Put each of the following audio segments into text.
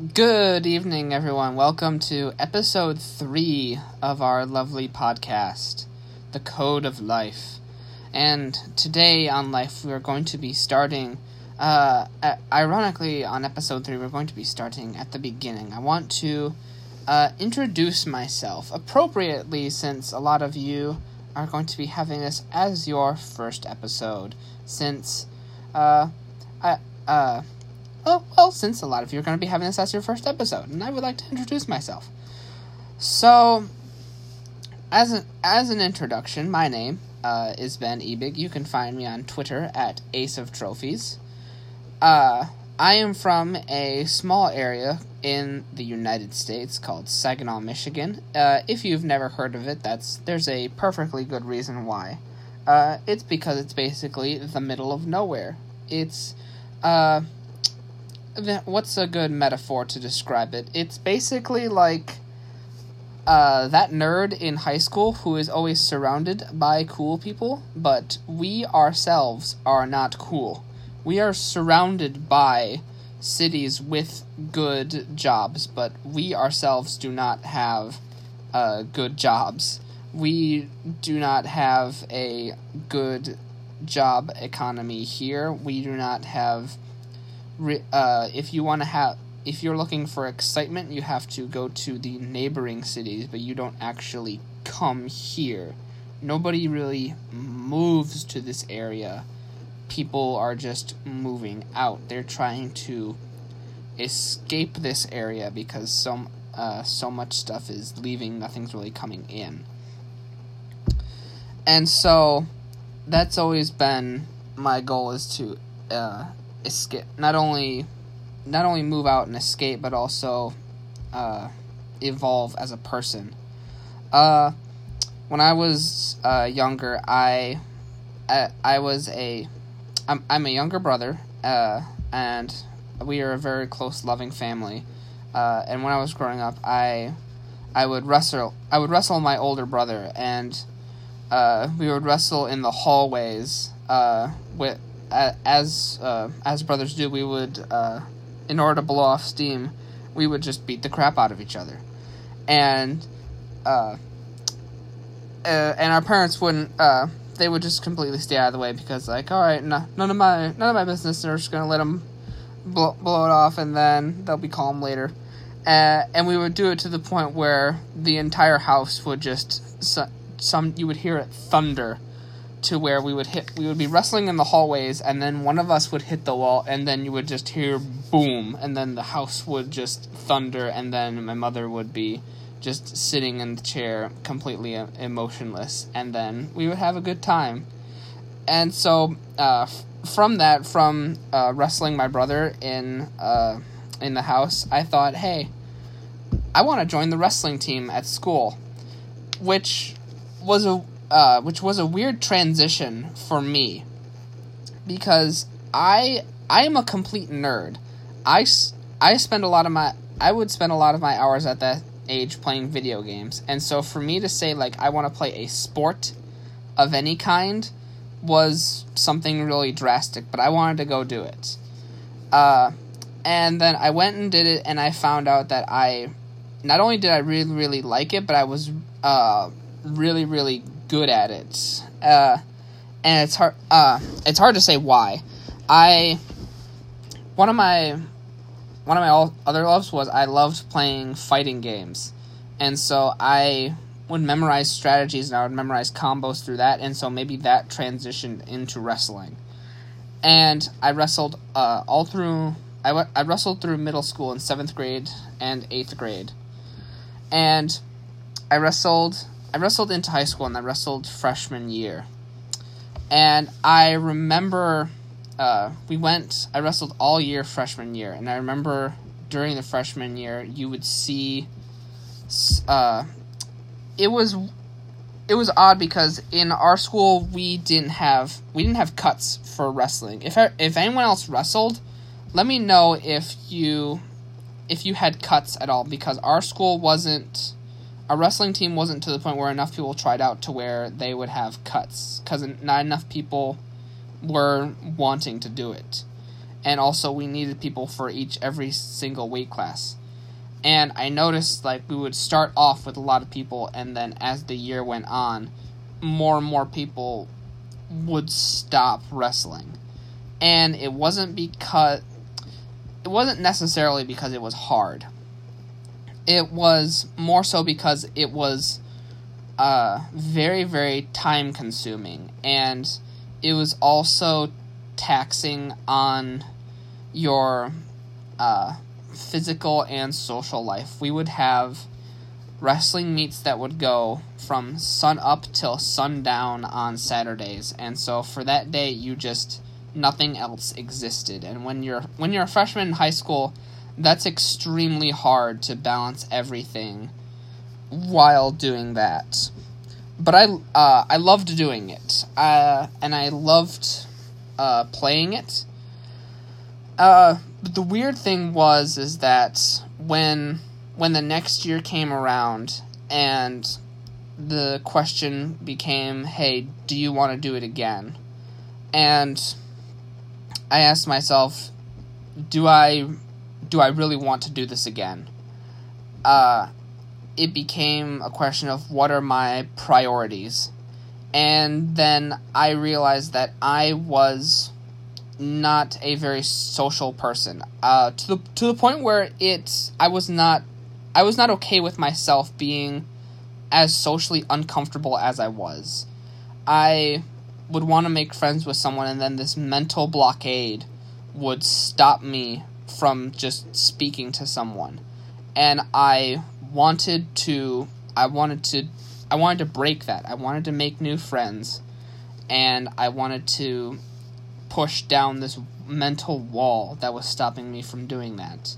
Good evening, everyone. Welcome to episode three of our lovely podcast, The Code of Life. And today on Life, we are going to be starting, uh, ironically, on episode three, we're going to be starting at the beginning. I want to uh, introduce myself appropriately since a lot of you are going to be having this as your first episode, since, uh, I, uh, Oh, well, since a lot of you are going to be having this as your first episode, and I would like to introduce myself. So, as an, as an introduction, my name uh, is Ben Ebig. You can find me on Twitter at Ace of Trophies. Uh, I am from a small area in the United States called Saginaw, Michigan. Uh, if you've never heard of it, that's there's a perfectly good reason why. Uh, it's because it's basically the middle of nowhere. It's uh, what's a good metaphor to describe it? It's basically like uh, that nerd in high school who is always surrounded by cool people, but we ourselves are not cool. We are surrounded by cities with good jobs, but we ourselves do not have uh, good jobs. We do not have a good job economy here. We do not have uh, if you want to have if you're looking for excitement, you have to go to the neighboring cities, but you don't actually come here. Nobody really moves to this area. People are just moving out. They're trying to escape this area because so uh, so much stuff is leaving. Nothing's really coming in. And so, that's always been my goal is to uh, escape not only not only move out and escape but also uh, evolve as a person. Uh, when i was uh, younger I, I i was a i'm, I'm a younger brother uh, and we are a very close loving family. Uh, and when i was growing up i i would wrestle i would wrestle my older brother and uh, we would wrestle in the hallways with as uh, as brothers do, we would, uh, in order to blow off steam, we would just beat the crap out of each other, and uh, uh and our parents wouldn't. Uh, they would just completely stay out of the way because, like, all right, no, none of my none of my business. They're just gonna let them blow, blow it off, and then they'll be calm later. Uh, and we would do it to the point where the entire house would just some you would hear it thunder to where we would hit we would be wrestling in the hallways and then one of us would hit the wall and then you would just hear boom and then the house would just thunder and then my mother would be just sitting in the chair completely emotionless and then we would have a good time. And so uh, from that from uh, wrestling my brother in uh, in the house i thought hey i want to join the wrestling team at school which was a uh, which was a weird transition for me because I I am a complete nerd. I, I spend a lot of my I would spend a lot of my hours at that age playing video games. And so for me to say like I want to play a sport of any kind was something really drastic, but I wanted to go do it. Uh, and then I went and did it and I found out that I not only did I really really like it, but I was uh, really really good at it. Uh, and it's hard. Uh, it's hard to say why. I one of my one of my other loves was I loved playing fighting games, and so I would memorize strategies and I would memorize combos through that, and so maybe that transitioned into wrestling. And I wrestled uh, all through. I, w- I wrestled through middle school in seventh grade and eighth grade, and I wrestled I wrestled into high school and I wrestled freshman year. And I remember uh, we went, I wrestled all year freshman year. And I remember during the freshman year, you would see, uh, it was, it was odd because in our school we didn't have we didn't have cuts for wrestling. If if anyone else wrestled, let me know if you if you had cuts at all because our school wasn't our wrestling team wasn't to the point where enough people tried out to where they would have cuts because not enough people were wanting to do it. and also we needed people for each every single weight class. And I noticed like we would start off with a lot of people, and then as the year went on, more and more people would stop wrestling. And it wasn't because it wasn't necessarily because it was hard. It was more so because it was uh, very, very time consuming. And it was also taxing on your uh, physical and social life. We would have wrestling meets that would go from sun up till sundown on Saturdays, and so for that day you just nothing else existed. And when you're when you're a freshman in high school, that's extremely hard to balance everything while doing that. But I uh, I loved doing it, uh, and I loved uh, playing it. Uh, but the weird thing was is that when when the next year came around and the question became, "Hey, do you want to do it again?" And I asked myself, "Do I do I really want to do this again?" Uh, it became a question of what are my priorities. And then I realized that I was not a very social person. Uh, to the to the point where it I was not I was not okay with myself being as socially uncomfortable as I was. I would want to make friends with someone and then this mental blockade would stop me from just speaking to someone. And I wanted to I wanted to I wanted to break that. I wanted to make new friends and I wanted to push down this mental wall that was stopping me from doing that.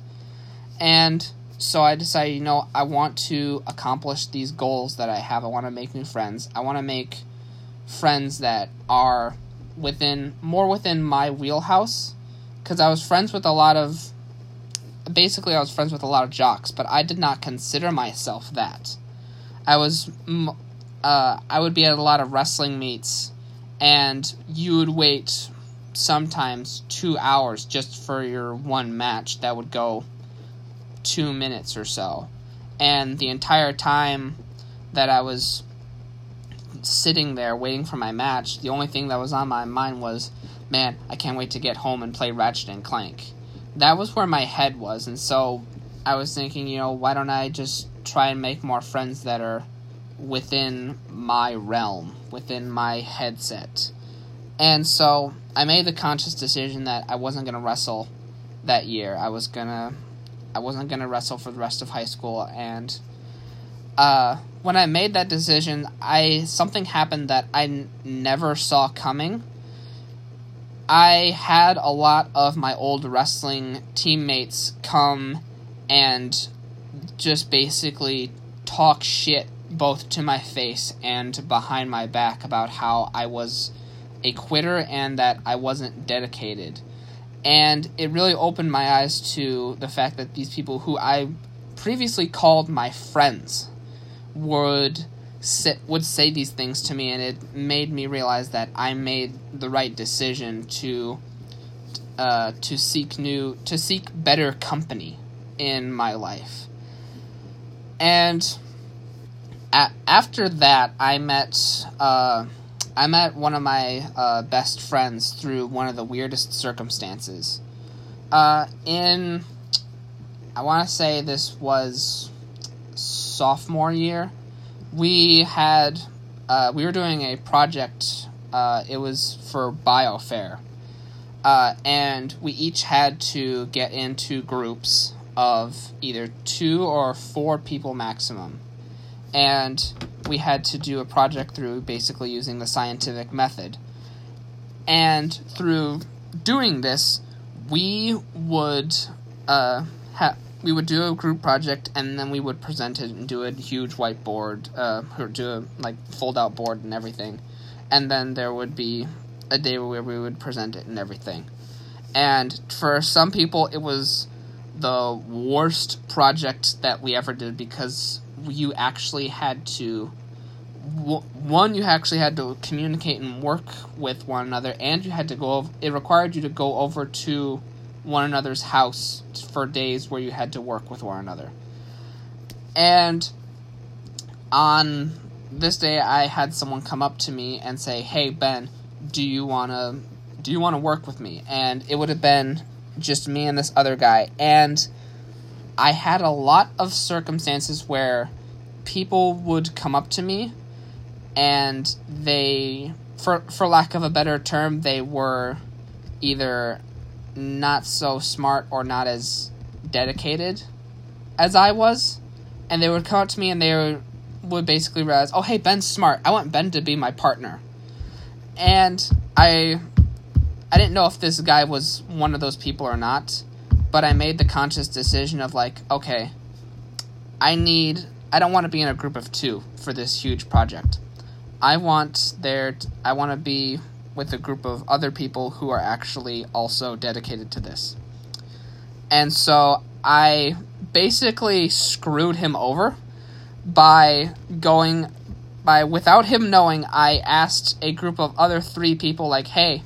And so I decided, you know, I want to accomplish these goals that I have. I want to make new friends. I want to make friends that are within more within my wheelhouse because I was friends with a lot of basically I was friends with a lot of jocks, but I did not consider myself that. I was uh, I would be at a lot of wrestling meets and you would wait sometimes two hours just for your one match that would go two minutes or so. And the entire time that I was sitting there waiting for my match, the only thing that was on my mind was, man, I can't wait to get home and play Ratchet and Clank. That was where my head was, and so I was thinking, you know, why don't I just try and make more friends that are within my realm, within my headset. And so I made the conscious decision that I wasn't going to wrestle that year. I was going to I wasn't going to wrestle for the rest of high school and uh, when I made that decision, I something happened that I n- never saw coming. I had a lot of my old wrestling teammates come and just basically talk shit both to my face and behind my back about how I was a quitter and that I wasn't dedicated. And it really opened my eyes to the fact that these people who I previously called my friends would would say these things to me and it made me realize that I made the right decision to uh, to seek new to seek better company in my life. And a- after that I met uh, I met one of my uh, best friends through one of the weirdest circumstances. Uh, in, I want to say this was sophomore year. We had, uh, we were doing a project. Uh, it was for biofair, uh, and we each had to get into groups of either two or four people maximum, and we had to do a project through basically using the scientific method. And through doing this, we would uh, we would do a group project and then we would present it and do a huge whiteboard, uh, or do a like fold out board and everything. And then there would be a day where we would present it and everything. And for some people, it was the worst project that we ever did because you actually had to one you actually had to communicate and work with one another and you had to go it required you to go over to one another's house for days where you had to work with one another. And on this day I had someone come up to me and say, "Hey Ben, do you want to do you want to work with me?" And it would have been just me and this other guy. And I had a lot of circumstances where people would come up to me and they for for lack of a better term, they were either not so smart or not as dedicated as I was. And they would come up to me and they would basically realize, oh, hey, Ben's smart. I want Ben to be my partner. And I, I didn't know if this guy was one of those people or not, but I made the conscious decision of like, okay, I need, I don't want to be in a group of two for this huge project. I want there, I want to be with a group of other people who are actually also dedicated to this. And so I basically screwed him over by going by without him knowing I asked a group of other 3 people like, "Hey,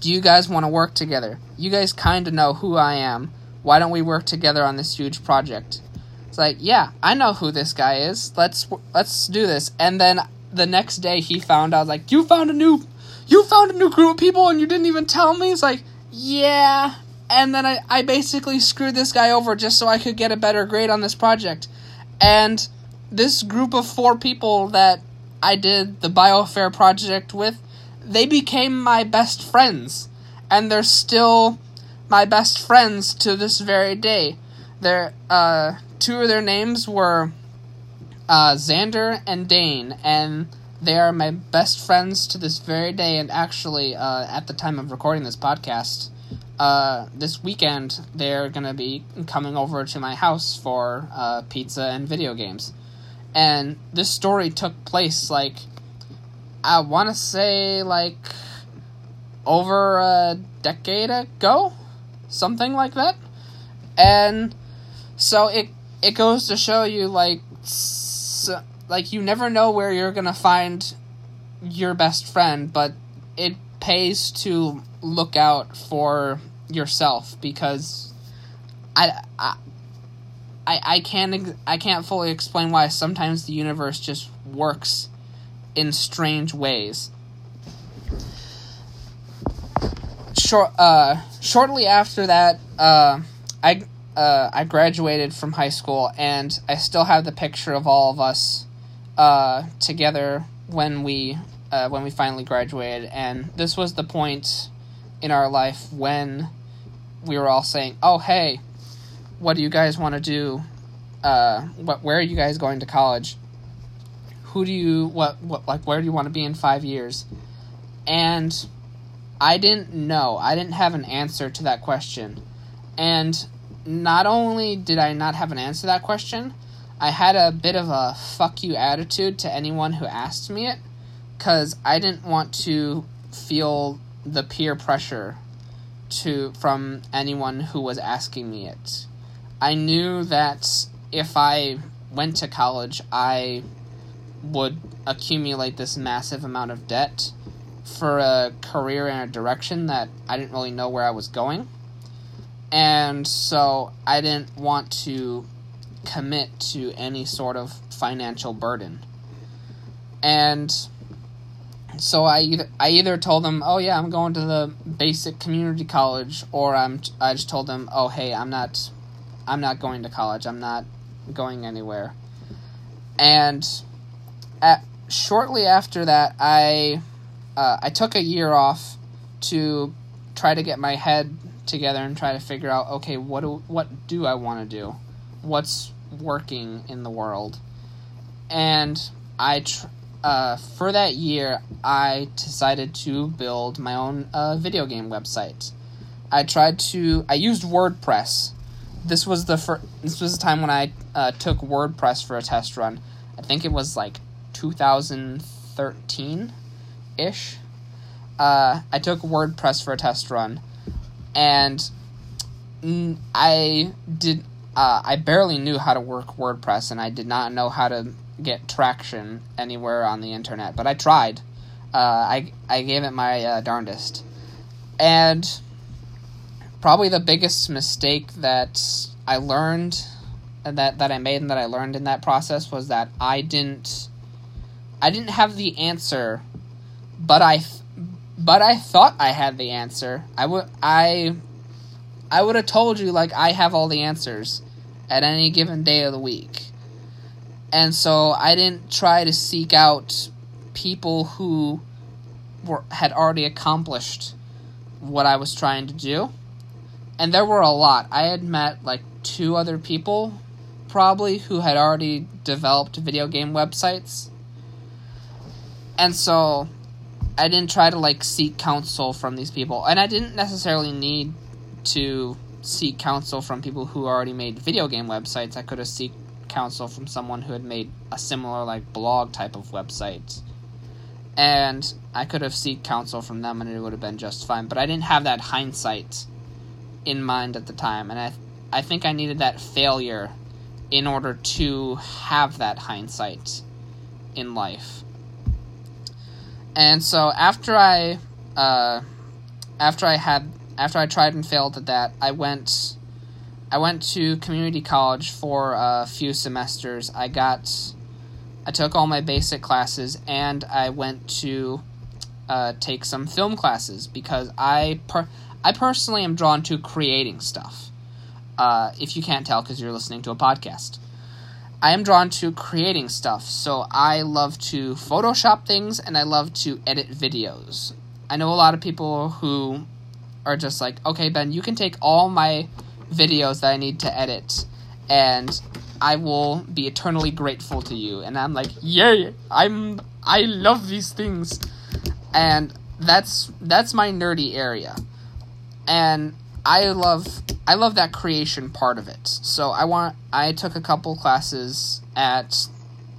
do you guys want to work together? You guys kind of know who I am. Why don't we work together on this huge project?" It's like, "Yeah, I know who this guy is. Let's let's do this." And then the next day he found out like, "You found a new you found a new group of people and you didn't even tell me?" It's like, "Yeah." And then I, I basically screwed this guy over just so I could get a better grade on this project. And this group of four people that I did the biofair project with, they became my best friends. And they're still my best friends to this very day. Their uh, two of their names were uh, Xander and Dane, and they are my best friends to this very day. And actually, uh, at the time of recording this podcast, uh, this weekend they're gonna be coming over to my house for uh, pizza and video games. And this story took place like I want to say like over a decade ago, something like that. And so it it goes to show you like like you never know where you're gonna find your best friend, but it pays to look out for yourself because I I I, can't I can't fully explain why sometimes the universe just works in strange ways. Short uh shortly after that uh I uh I graduated from high school and I still have the picture of all of us uh together when we uh, when we finally graduated, and this was the point in our life when we were all saying, "Oh, hey, what do you guys want to do? Uh, what? Where are you guys going to college? Who do you what? What like? Where do you want to be in five years?" And I didn't know. I didn't have an answer to that question, and not only did I not have an answer to that question, I had a bit of a fuck you attitude to anyone who asked me it because I didn't want to feel the peer pressure to from anyone who was asking me it. I knew that if I went to college, I would accumulate this massive amount of debt for a career in a direction that I didn't really know where I was going. And so I didn't want to commit to any sort of financial burden. And so I either I either told them, "Oh yeah, I'm going to the basic community college," or I'm I just told them, "Oh hey, I'm not I'm not going to college. I'm not going anywhere." And at shortly after that, I uh, I took a year off to try to get my head together and try to figure out, okay, what do what do I want to do? What's working in the world? And I tr- uh, for that year, I decided to build my own uh, video game website. I tried to. I used WordPress. This was the fir- This was the time when I uh, took WordPress for a test run. I think it was like 2013 ish. Uh, I took WordPress for a test run, and I did. Uh, I barely knew how to work WordPress, and I did not know how to get traction anywhere on the internet, but I tried. Uh, I I gave it my uh, darndest, and probably the biggest mistake that I learned that that I made and that I learned in that process was that I didn't I didn't have the answer, but I but I thought I had the answer. I would I I would have told you like I have all the answers at any given day of the week. And so I didn't try to seek out people who were had already accomplished what I was trying to do. And there were a lot. I had met like two other people probably who had already developed video game websites. And so I didn't try to like seek counsel from these people. And I didn't necessarily need to seek counsel from people who already made video game websites. I could have seek counsel from someone who had made a similar like blog type of website. And I could have seek counsel from them and it would have been just fine. But I didn't have that hindsight in mind at the time and I I think I needed that failure in order to have that hindsight in life. And so after I uh, after I had after I tried and failed at that, I went I went to community college for a few semesters. I got I took all my basic classes and I went to uh, take some film classes because I per- I personally am drawn to creating stuff. Uh, if you can't tell because you're listening to a podcast. I am drawn to creating stuff, so I love to Photoshop things and I love to edit videos. I know a lot of people who are just like, okay, Ben, you can take all my videos that I need to edit and I will be eternally grateful to you. And I'm like, yay, I'm I love these things. And that's that's my nerdy area. And I love I love that creation part of it. So I want I took a couple classes at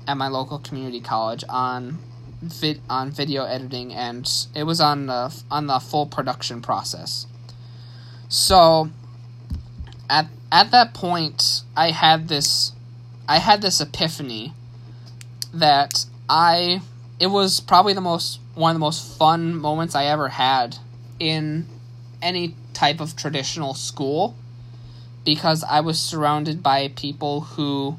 at my local community college on vid, on video editing and it was on the on the full production process. So at at that point I had this I had this epiphany that I it was probably the most one of the most fun moments I ever had in any type of traditional school because I was surrounded by people who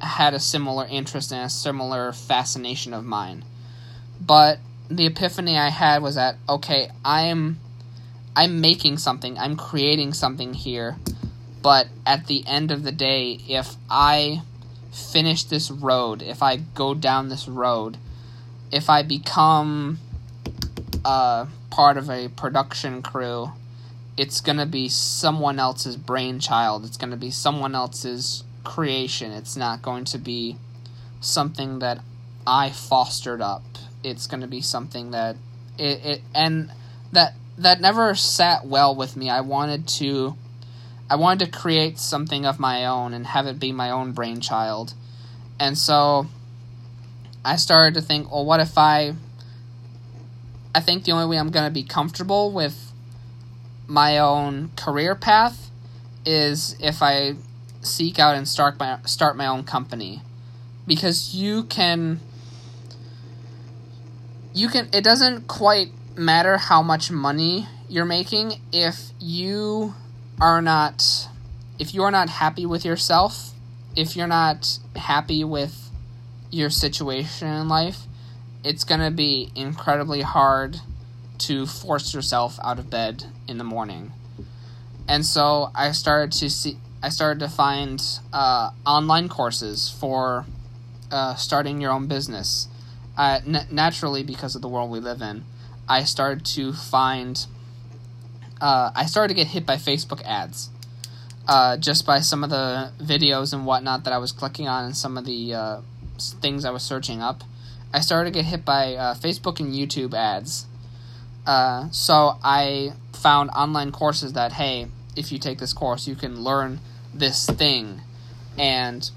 had a similar interest and a similar fascination of mine. But the epiphany I had was that okay, I'm I'm making something, I'm creating something here, but at the end of the day, if I finish this road, if I go down this road, if I become a part of a production crew it's going to be someone else's brainchild. It's going to be someone else's creation. It's not going to be something that I fostered up. It's going to be something that it, it and that that never sat well with me. I wanted to I wanted to create something of my own and have it be my own brainchild. And so I started to think, well, what if I I think the only way I'm going to be comfortable with my own career path is if I seek out and start my start my own company because you can you can it doesn't quite matter how much money you're making if you are not if you're not happy with yourself if you're not happy with your situation in life it's going to be incredibly hard to force yourself out of bed in the morning. And so I started to see I started to find uh, online courses for uh, starting your own business. Uh, naturally, because of the world we live in, I started to find. Uh, I started to get hit by Facebook ads, uh, just by some of the videos and whatnot that I was clicking on and some of the uh, things I was searching up. I started to get hit by Facebook and YouTube ads uh, so I found online courses that hey, if you take this course, you can learn this thing, and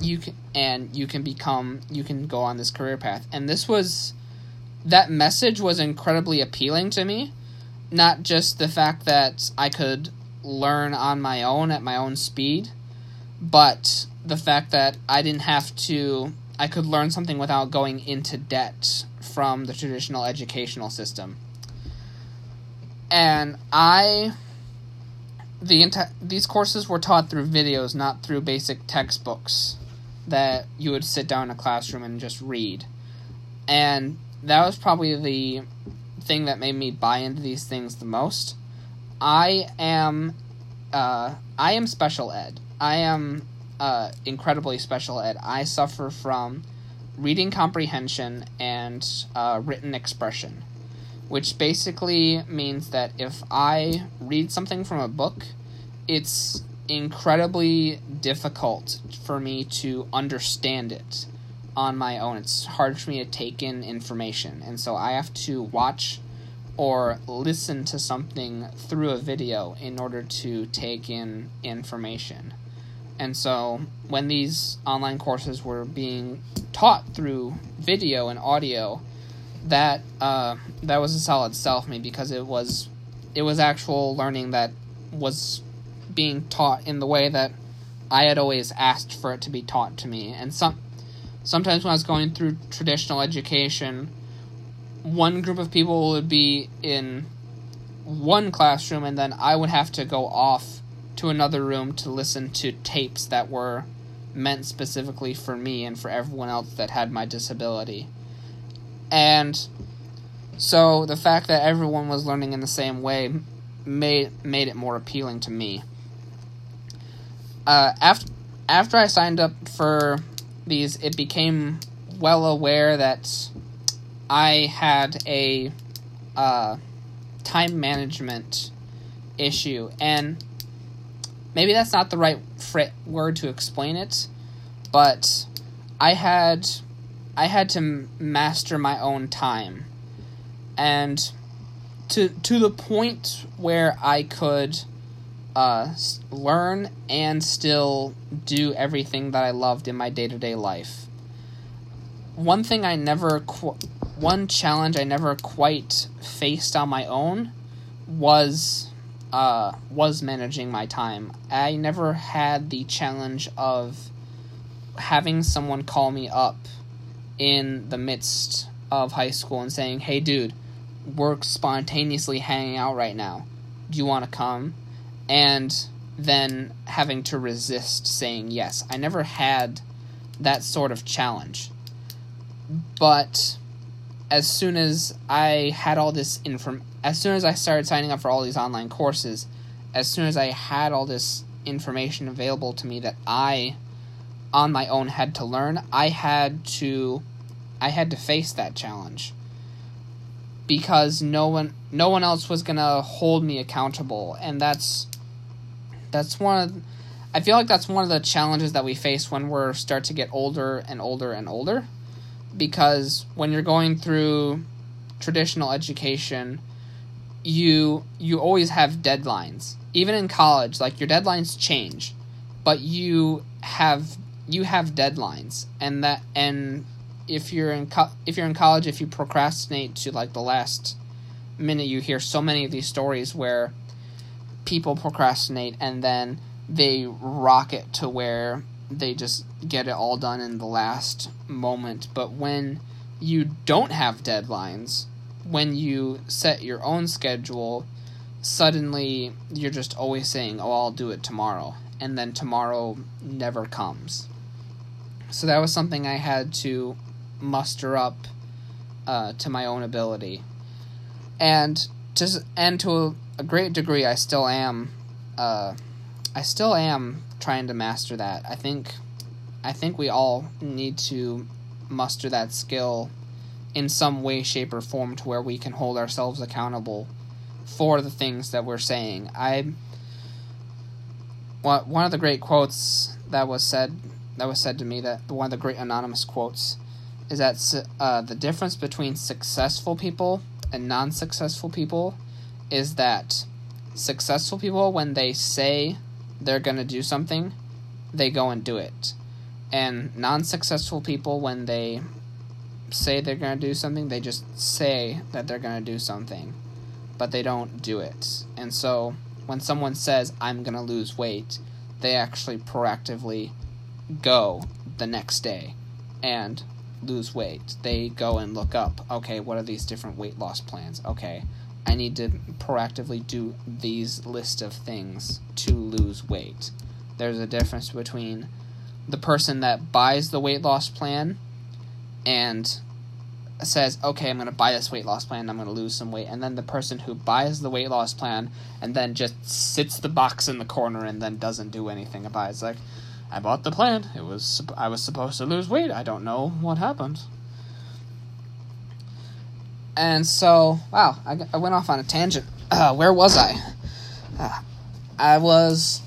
you can and you can become you can go on this career path. And this was that message was incredibly appealing to me. Not just the fact that I could learn on my own at my own speed, but the fact that I didn't have to I could learn something without going into debt from the traditional educational system and I the enti- these courses were taught through videos, not through basic textbooks that you would sit down in a classroom and just read. And that was probably the thing that made me buy into these things the most. I am uh, I am special ed. I am uh, incredibly special ed. I suffer from reading comprehension and uh, written expression, which basically means that if I read something from a book, it's incredibly difficult for me to understand it on my own. It's hard for me to take in information, and so I have to watch or listen to something through a video in order to take in information. And so when these online courses were being taught through video and audio, that uh, that was a solid sell for me because it was it was actual learning that was being taught in the way that I had always asked for it to be taught to me. And some sometimes when I was going through traditional education, one group of people would be in one classroom and then I would have to go off to another room to listen to tapes that were meant specifically for me and for everyone else that had my disability. And so the fact that everyone was learning in the same way made made it more appealing to me. Uh, after after I signed up for these, it became well aware that I had a uh, time management issue, and maybe that's not the right word to explain it, but I had I had to master my own time, and to to the point where I could uh, learn and still do everything that I loved in my day to day life. One thing I never, qu- one challenge I never quite faced on my own was uh, was managing my time. I never had the challenge of having someone call me up in the midst of high school and saying, "Hey, dude, we're spontaneously hanging out right now. Do you want to come?" And then having to resist saying yes. I never had that sort of challenge. But as soon as I had all this inform as soon as I started signing up for all these online courses, as soon as I had all this information available to me that I on my own had to learn, I had to I had to face that challenge. Because no one no one else was going to hold me accountable and that's that's one of I feel like that's one of the challenges that we face when we start to get older and older and older because when you're going through traditional education you you always have deadlines even in college like your deadlines change but you have you have deadlines and that and if you're in co- if you're in college if you procrastinate to like the last minute you hear so many of these stories where people procrastinate and then they rock it to where they just get it all done in the last moment. But when you don't have deadlines, when you set your own schedule, suddenly you're just always saying, Oh, I'll do it tomorrow. And then tomorrow never comes. So that was something I had to muster up uh, to my own ability. And to, and to a, great degree, I still am. Uh, I still am trying to master that. I think I think we all need to muster that skill in some way, shape, or form to where we can hold ourselves accountable for the things that we're saying. I one of the great quotes that was said that was said to me that one of the great anonymous quotes is that uh, the difference between successful people and non-successful people is that successful people when they say they're going to do something, they go and do it. And non successful people, when they say they're going to do something, they just say that they're going to do something, but they don't do it. And so when someone says, I'm going to lose weight, they actually proactively go the next day and lose weight. They go and look up, okay, what are these different weight loss plans? Okay, I need to proactively do these list of things to lose weight. There's a difference between the person that buys the weight loss plan and says, okay, I'm going to buy this weight loss plan, I'm going to lose some weight, and then the person who buys the weight loss plan and then just sits the box in the corner and then doesn't do anything about it. It's like, I bought the plan. It was I was supposed to lose weight. I don't know what happened. And so, wow, I, I went off on a tangent. Uh, where was I? Uh, I was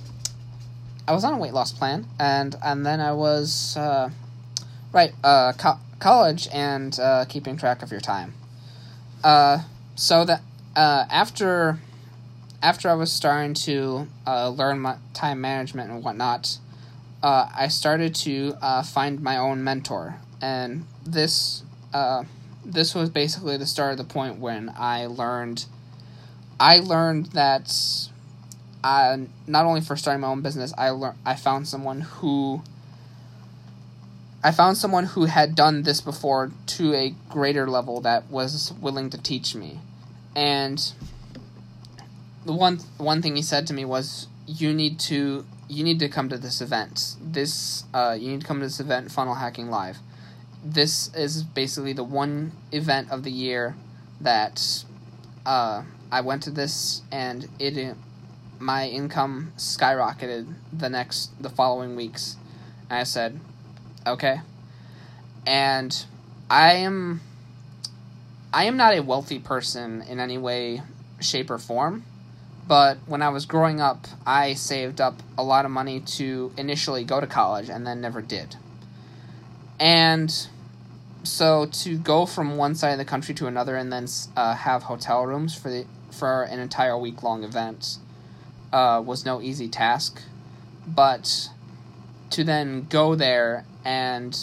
I was on a weight loss plan, and and then I was uh, right uh, co- college and uh, keeping track of your time. Uh, so that uh, after after I was starting to uh, learn my time management and whatnot, uh, I started to uh, find my own mentor, and this uh, this was basically the start of the point when I learned I learned that I not only for starting my own business, I learned I found someone who I found someone who had done this before to a greater level that was willing to teach me. And the one one thing he said to me was you need to you need to come to this event. This uh, you need to come to this event, Funnel Hacking Live. This is basically the one event of the year that uh, I went to this, and it my income skyrocketed the next the following weeks. And I said, okay, and I am I am not a wealthy person in any way, shape, or form. But when I was growing up, I saved up a lot of money to initially go to college and then never did. And so to go from one side of the country to another and then uh, have hotel rooms for the for an entire week long event uh, was no easy task. But to then go there and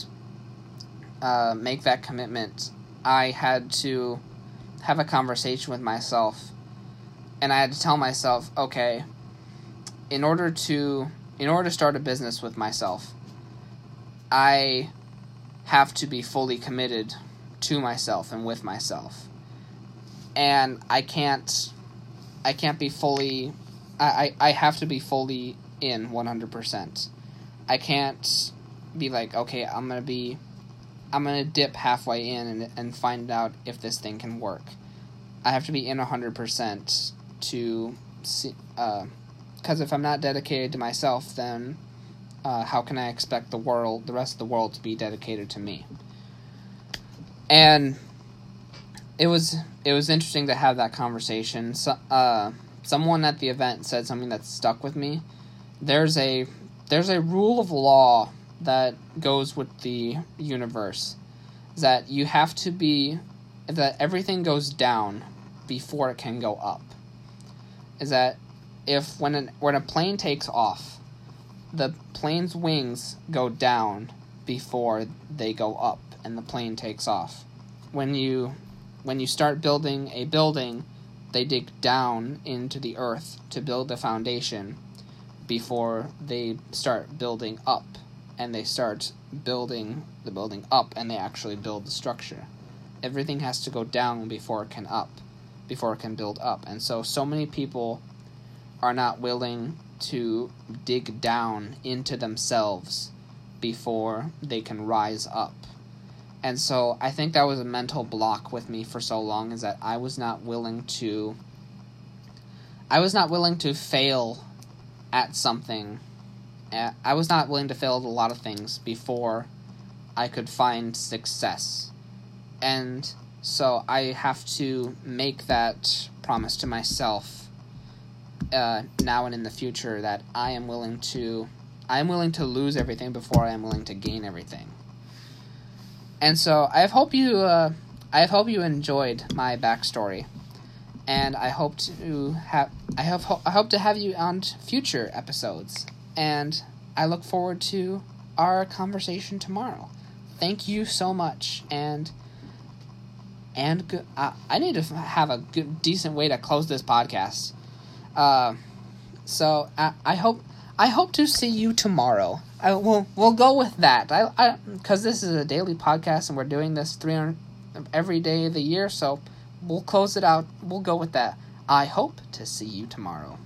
uh, make that commitment, I had to have a conversation with myself and I had to tell myself, okay, in order to in order to start a business with myself, I have to be fully committed to myself and with myself. And I can't I can't be fully I, I, I have to be fully in 100%. I can't be like, okay, I'm to be I'm to dip halfway in and, and find out if this thing can work. I have to be in 100% to see, because uh, if I'm not dedicated to myself, then uh, how can I expect the world, the rest of the world, to be dedicated to me? And it was it was interesting to have that conversation. So, uh, someone at the event said something that stuck with me. There's a there's a rule of law that goes with the universe that you have to be that everything goes down before it can go up is that if when an, when a plane takes off, the plane's wings go down before they go up and the plane takes off. When you when you start building a building, they dig down into the earth to build the foundation before they start building up and they start building the building up and they actually build the structure. Everything has to go down before it can up before it can build up. And so, so many people are not willing to dig down into themselves before they can rise up. And so I think that was a mental block with me for so long is that I was not willing to I was not willing to fail at something. I was not willing to fail at a lot of things before I could find success. And so I have to make that promise to myself uh, now and in the future that I am willing to I am willing to lose everything before I am willing to gain everything. And so I hope you uh, I hope you enjoyed my backstory, and I hope to have I hope I hope to have you on future episodes, and I look forward to our conversation tomorrow. Thank you so much, and and good. Uh, I need to have a good, decent way to close this podcast. Uh, so I, I hope I hope to see you tomorrow. I will we'll go with that. I because this is a daily podcast and we're doing this three every day of the year. So we'll close it out. We'll go with that. I hope to see you tomorrow.